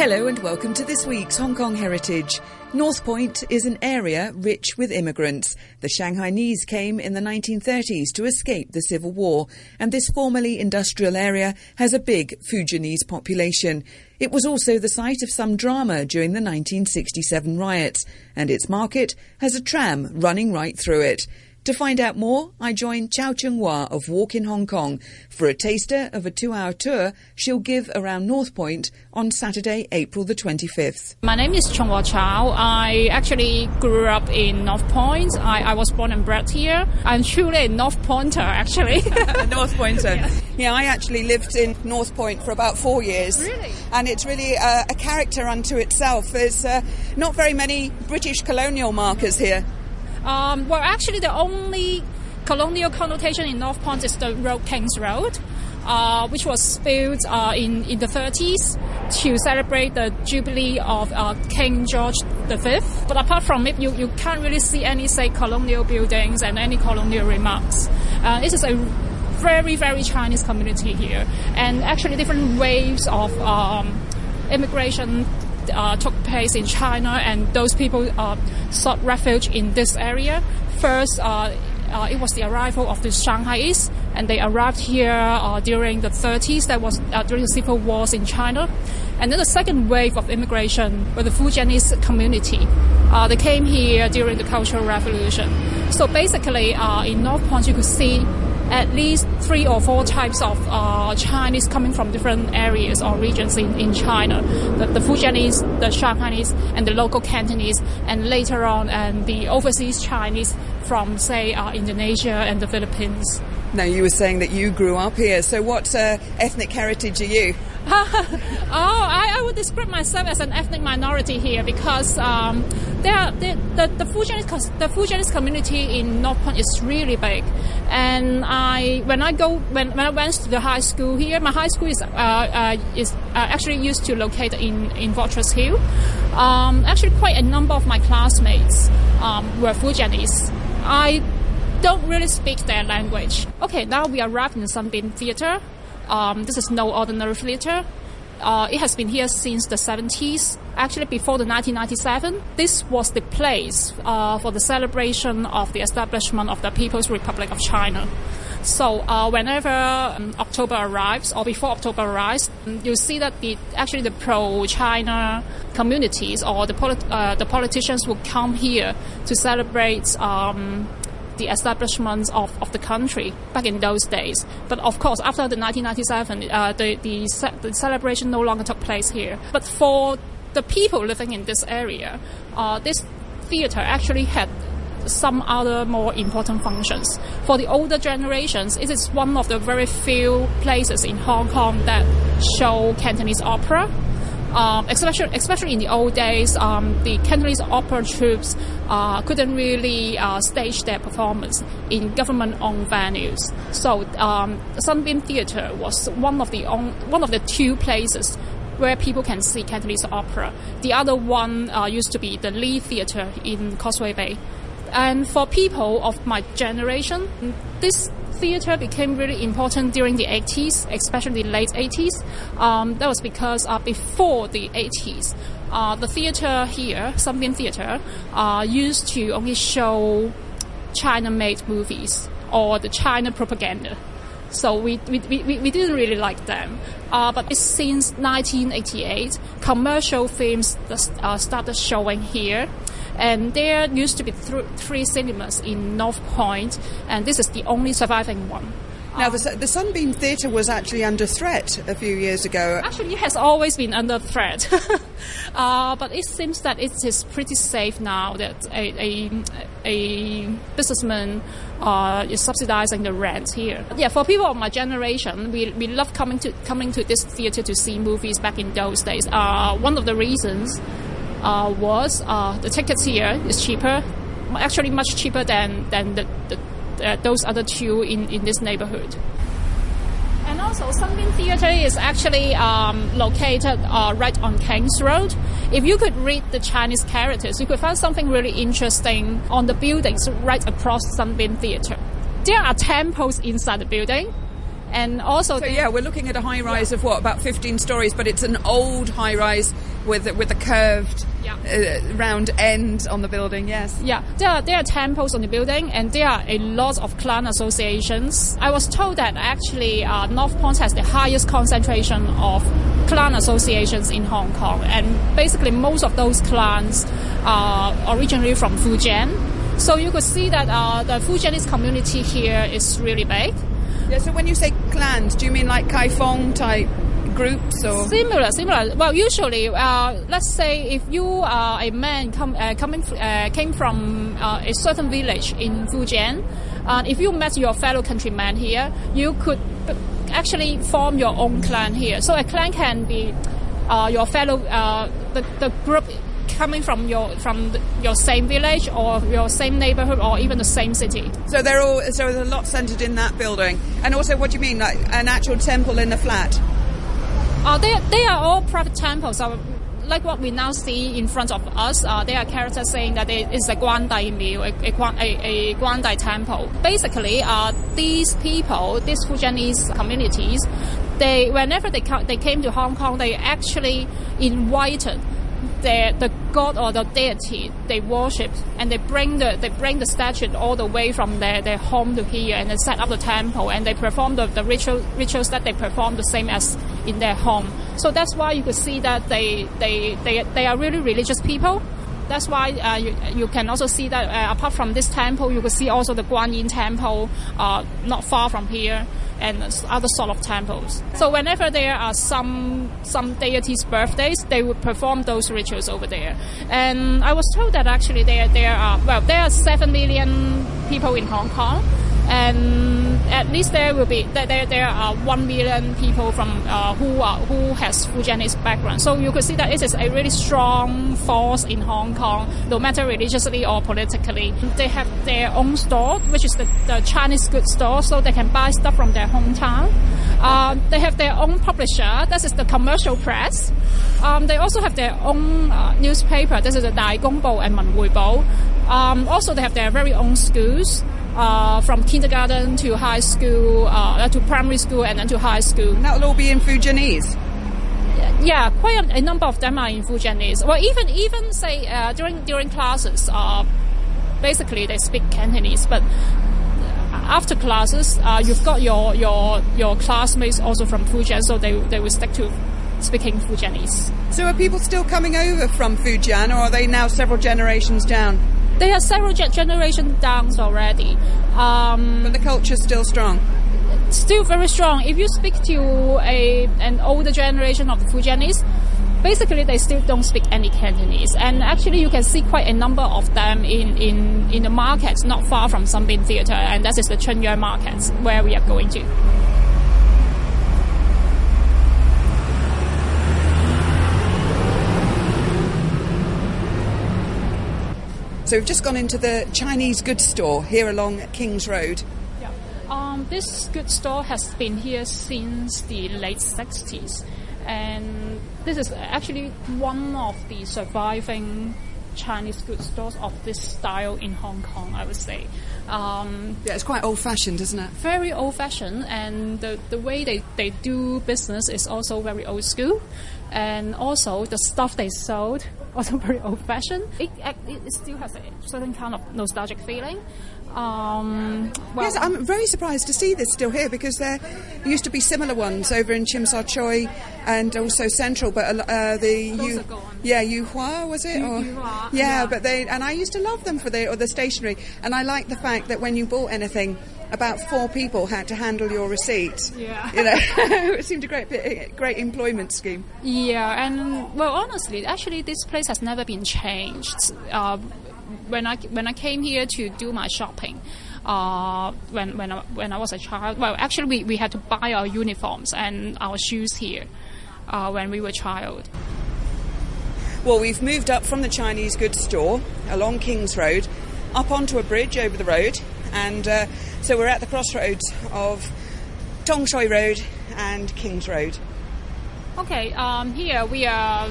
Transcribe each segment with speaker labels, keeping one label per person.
Speaker 1: Hello and welcome to this week's Hong Kong Heritage. North Point is an area rich with immigrants. The Shanghainese came in the 1930s to escape the Civil War, and this formerly industrial area has a big Fujianese population. It was also the site of some drama during the 1967 riots, and its market has a tram running right through it. To find out more, I join Chow Chung Hua of Walk in Hong Kong for a taster of a two hour tour she'll give around North Point on Saturday, April the 25th.
Speaker 2: My name is Chung Hua Chow. I actually grew up in North Point. I, I was born and bred here. I'm truly a North Pointer, actually.
Speaker 1: North Pointer. Yeah. yeah. I actually lived in North Point for about four years.
Speaker 2: Really?
Speaker 1: And it's really uh, a character unto itself. There's uh, not very many British colonial markers here.
Speaker 2: Um, well, actually, the only colonial connotation in North Point is the road King's Road, uh, which was built uh, in, in the 30s to celebrate the jubilee of uh, King George V. But apart from it, you, you can't really see any, say, colonial buildings and any colonial remarks. Uh, this is a very, very Chinese community here. And actually, different waves of um, immigration uh, took place in China, and those people uh, sought refuge in this area. First, uh, uh it was the arrival of the Shanghaiese, and they arrived here uh, during the 30s. That was during the civil wars in China. And then the second wave of immigration were the Fujianese community. they came here during the Cultural Revolution. So basically, in North Point, you could see at least three or four types of uh, Chinese coming from different areas or regions in, in China. The, the Fujianese, the Shanghainese, and the local Cantonese, and later on, and the overseas Chinese from, say, uh, Indonesia and the Philippines.
Speaker 1: Now, you were saying that you grew up here, so what uh, ethnic heritage are you?
Speaker 2: oh, I, I, would describe myself as an ethnic minority here because um, there, the, the, Fujianese, the community in North Point is really big. And I, when I go, when, when I went to the high school here, my high school is, uh, uh, is uh, actually used to locate in, in Fortress Hill. Um, actually, quite a number of my classmates um, were Fujianese. I don't really speak their language. Okay, now we arrived in Sunbeam Theatre. Um, this is no ordinary theater. Uh, it has been here since the 70s. Actually, before the 1997, this was the place uh, for the celebration of the establishment of the People's Republic of China. So uh, whenever um, October arrives or before October arrives, you see that the actually the pro-China communities or the polit- uh, the politicians will come here to celebrate um, the establishments of, of the country back in those days. But of course, after the 1997, uh, the, the, ce- the, celebration no longer took place here. But for the people living in this area, uh, this theater actually had some other more important functions. For the older generations, it is one of the very few places in Hong Kong that show Cantonese opera um, especially especially in the old days, um, the Cantonese opera troupes uh, couldn't really uh, stage their performance in government-owned venues. So um, Sunbeam Theatre was one of the on, one of the two places where people can see Cantonese opera. The other one uh, used to be the Lee Theatre in Causeway Bay. And for people of my generation, this theater became really important during the 80s, especially the late 80s. Um, that was because uh, before the 80s, uh, the theater here, Sunbeam Theater, uh, used to only show China-made movies or the China propaganda. So we, we, we, we didn't really like them. Uh, but since 1988, commercial films uh, started showing here. And there used to be th- three cinemas in North Point, and this is the only surviving one.
Speaker 1: Now, the, the Sunbeam Theatre was actually under threat a few years ago.
Speaker 2: Actually, it has always been under threat. uh, but it seems that it is pretty safe now that a, a, a businessman uh, is subsidizing the rent here. Yeah, for people of my generation, we, we love coming to, coming to this theatre to see movies back in those days. Uh, one of the reasons uh, was uh, the tickets here is cheaper, actually much cheaper than, than the, the uh, those other two in, in this neighborhood. And also, Sunbeam Theatre is actually um, located uh, right on King's Road. If you could read the Chinese characters, you could find something really interesting on the buildings right across Sunbeam Theatre. There are temples inside the building. And also,
Speaker 1: so yeah, we're looking at a high rise yeah. of what about 15 stories, but it's an old high rise with with the curved
Speaker 2: Yeah.
Speaker 1: uh, round end on the building. Yes.
Speaker 2: Yeah, there are, there are temples on the building, and there are a lot of clan associations. I was told that actually uh, North Point has the highest concentration of clan associations in Hong Kong, and basically most of those clans are originally from Fujian. So you could see that uh, the Fujianese community here is really big.
Speaker 1: Yeah. So when you say clans, do you mean like kaifong type groups or?
Speaker 2: Similar, similar. Well, usually, uh, let's say if you are a man come, uh, coming uh, came from uh, a certain village in Fujian, uh, if you met your fellow countrymen here, you could actually form your own clan here. So a clan can be uh, your fellow uh, the, the group coming from your from the, your same village or your same neighborhood or even the same city.
Speaker 1: So they're all. So there's a lot centered in that building. And also, what do you mean, like an actual temple in the flat?
Speaker 2: Uh, they, they are all private temples. So, like what we now see in front of us, uh, there are characters saying that it is a Guandai mill, a, a, a, temple. Basically, uh, these people, these Fujianese communities, they whenever they co- they came to Hong Kong, they actually invited the the god or the deity they worship, and they bring the they bring the statue all the way from their, their home to here, and they set up the temple, and they perform the, the ritual rituals that they perform the same as in their home. So that's why you could see that they they they, they are really religious people. That's why uh, you, you can also see that uh, apart from this temple, you could see also the Guanyin temple uh, not far from here and other sort of temples. So whenever there are some some deities' birthdays, they would perform those rituals over there. And I was told that actually there there are well there are seven million people in Hong Kong, and at least there will be there there, there are one million people from uh, who are who has Fujianese background. So you could see that it is a really strong force in Hong Kong, no matter religiously or politically. They have their own store, which is the, the Chinese goods store, so they can buy stuff from their hometown. Uh, they have their own publisher, that is the commercial press. Um, they also have their own uh, newspaper, this is the Dai Gong Bo and Man Hui Bo. Um, also, they have their very own schools. Uh, from kindergarten to high school, uh, to primary school, and then to high school.
Speaker 1: And that'll all be in Fujianese.
Speaker 2: Yeah, quite a, a number of them are in Fujianese. Well, even even say uh, during during classes, uh, basically they speak Cantonese, but after classes, uh, you've got your, your your classmates also from Fujian, so they they will stick to speaking Fujianese.
Speaker 1: So are people still coming over from Fujian, or are they now several generations down?
Speaker 2: They are several ge- generations down already. Um,
Speaker 1: But the culture's still strong.
Speaker 2: still very strong. If you speak to a an older generation of the Fujianese, basically they still don't speak any Cantonese. And actually, you can see quite a number of them in, in, in the markets not far from Sunbeam Theatre, and that is the Chun Yeung markets where we are going to.
Speaker 1: So we've just gone into the Chinese goods store here along King's Road.
Speaker 2: Yeah. Um, this goods store has been here since the late 60s, and this is actually one of the surviving Chinese goods stores of this style in Hong Kong, I would say. Um,
Speaker 1: Yeah, it's quite old-fashioned, isn't it?
Speaker 2: very old fashioned and the, the way they, they do business is also very old school and also the stuff they sold also very old fashioned it, it, still has a certain kind of nostalgic feeling um, well,
Speaker 1: Yes, I'm very surprised to see this still here because there used to be similar ones over in Tsim Sha Tsui and also Central, but uh, the
Speaker 2: Those
Speaker 1: Yu, yeah Yue Hwa was it? Or- yeah,
Speaker 2: yeah.
Speaker 1: but they and I used to love them for the or the stationery, and I like the fact that when you bought anything. About four people had to handle your receipt.
Speaker 2: Yeah.
Speaker 1: you know, it seemed a great, bit- great employment scheme.
Speaker 2: Yeah, and well, honestly, actually, this place has never been changed. Uh, when I when I came here to do my shopping, uh, when when I, when I was a child, well, actually, we, we had to buy our uniforms and our shoes here uh, when we were child.
Speaker 1: Well, we've moved up from the Chinese goods store along King's Road, up onto a bridge over the road, and uh, so we're at the crossroads of Tong Shui Road and King's Road.
Speaker 2: Okay, um, here we are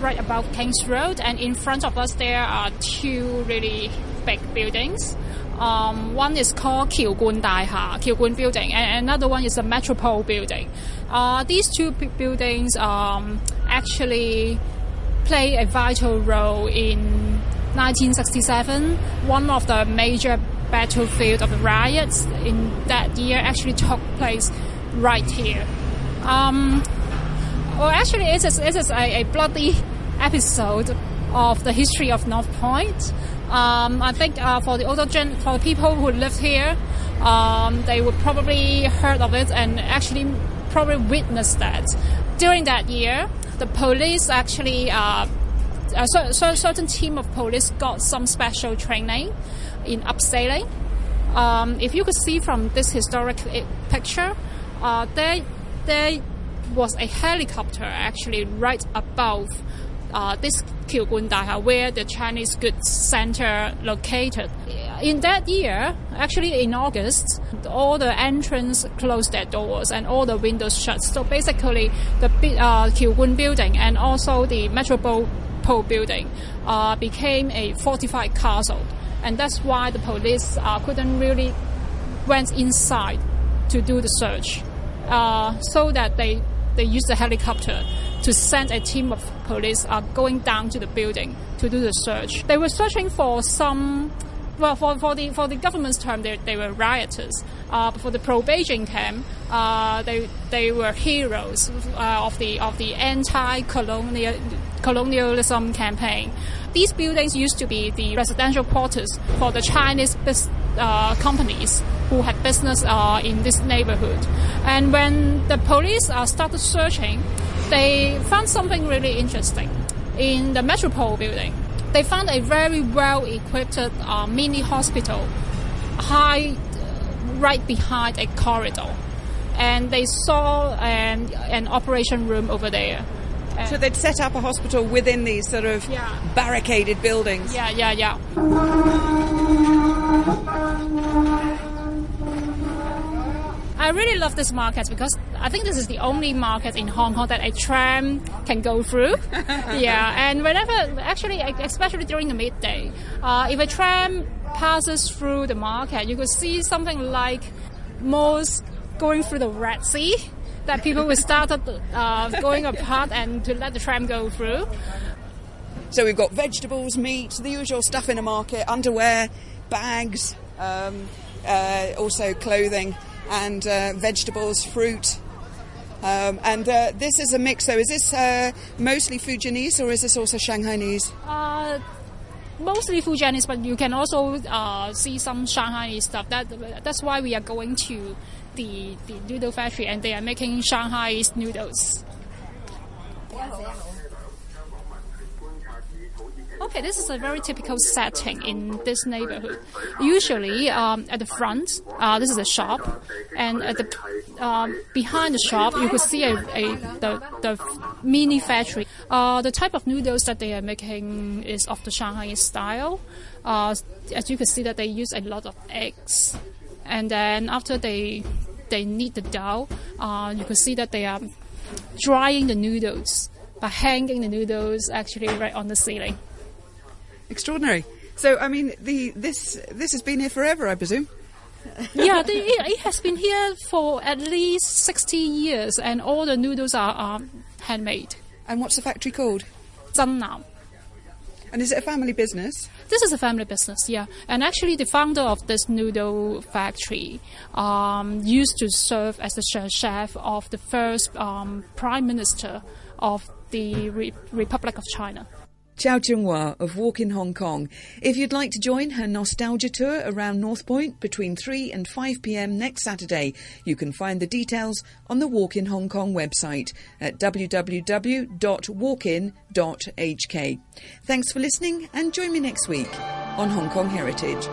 Speaker 2: right above King's Road, and in front of us there are two really big buildings. Um, one is called Kiao Guan Daiha, Kiao Guan Building, and another one is the Metropole Building. Uh, these two buildings um, actually play a vital role in 1967. One of the major battlefield of the riots in that year actually took place right here. Um, well, actually, it is, it is a, a bloody episode of the history of North Point. Um, I think uh, for the older gen, for the people who lived here, um, they would probably heard of it and actually probably witnessed that. During that year, the police actually, uh, a certain team of police got some special training in abseiling. Um, if you could see from this historic picture, uh, there, there was a helicopter actually right above uh, this Kiao Daiha, where the Chinese goods center located. In that year, actually in August, all the entrance closed their doors and all the windows shut. So basically, the uh, building and also the Metropole building uh, became a fortified castle, and that's why the police uh, couldn't really went inside to do the search, uh, so that they they used a helicopter to send a team of police uh, going down to the building to do the search. They were searching for some. Well, for, for the for the government's term, they, they were rioters. Uh, for the pro-Beijing camp, uh, they they were heroes uh, of the of the anti-colonial colonialism campaign. These buildings used to be the residential quarters for the Chinese uh, companies who had business uh, in this neighborhood. And when the police uh, started searching, they found something really interesting in the Metropole building. They found a very well equipped uh, mini hospital high right behind a corridor. And they saw an, an operation room over there.
Speaker 1: So they'd set up a hospital within these sort of yeah. barricaded buildings.
Speaker 2: Yeah, yeah, yeah. I really love this market because I think this is the only market in Hong Kong that a tram can go through. yeah, and whenever, actually, especially during the midday, uh, if a tram passes through the market, you could see something like Moses going through the Red Sea. That people will start uh, going apart and to let the tram go through.
Speaker 1: So we've got vegetables, meat, the usual stuff in a market, underwear, bags, um, uh, also clothing and uh, vegetables, fruit. Um, and uh, this is a mix, so is this uh, mostly Fujianese or is this also Shanghainese?
Speaker 2: Uh, mostly Fujianese, but you can also uh, see some Shanghainese stuff. That, that's why we are going to the, the noodle factory and they are making Shanghai noodles. Okay, this is a very typical setting in this neighborhood. Usually, um, at the front, uh, this is a shop, and at the um, behind the shop, you could see a, a the, the mini factory. Uh, the type of noodles that they are making is of the Shanghai style. Uh, as you can see, that they use a lot of eggs, and then after they they knead the dough, uh, you can see that they are drying the noodles by hanging the noodles actually right on the ceiling.
Speaker 1: Extraordinary. So, I mean, the this this has been here forever, I presume.
Speaker 2: yeah, the, it has been here for at least 60 years, and all the noodles are, are handmade.
Speaker 1: And what's the factory called?
Speaker 2: Zhengnam.
Speaker 1: And is it a family business?
Speaker 2: This is a family business, yeah. And actually, the founder of this noodle factory um, used to serve as the chef of the first um, prime minister of the Re- Republic of China.
Speaker 3: Chow Chung-Hua of Walk in Hong Kong. If you'd like to join her nostalgia tour around North Point between 3 and 5 pm next Saturday, you can find the details on the Walk in Hong Kong website at www.walkin.hk. Thanks for listening and join me next week on Hong Kong Heritage.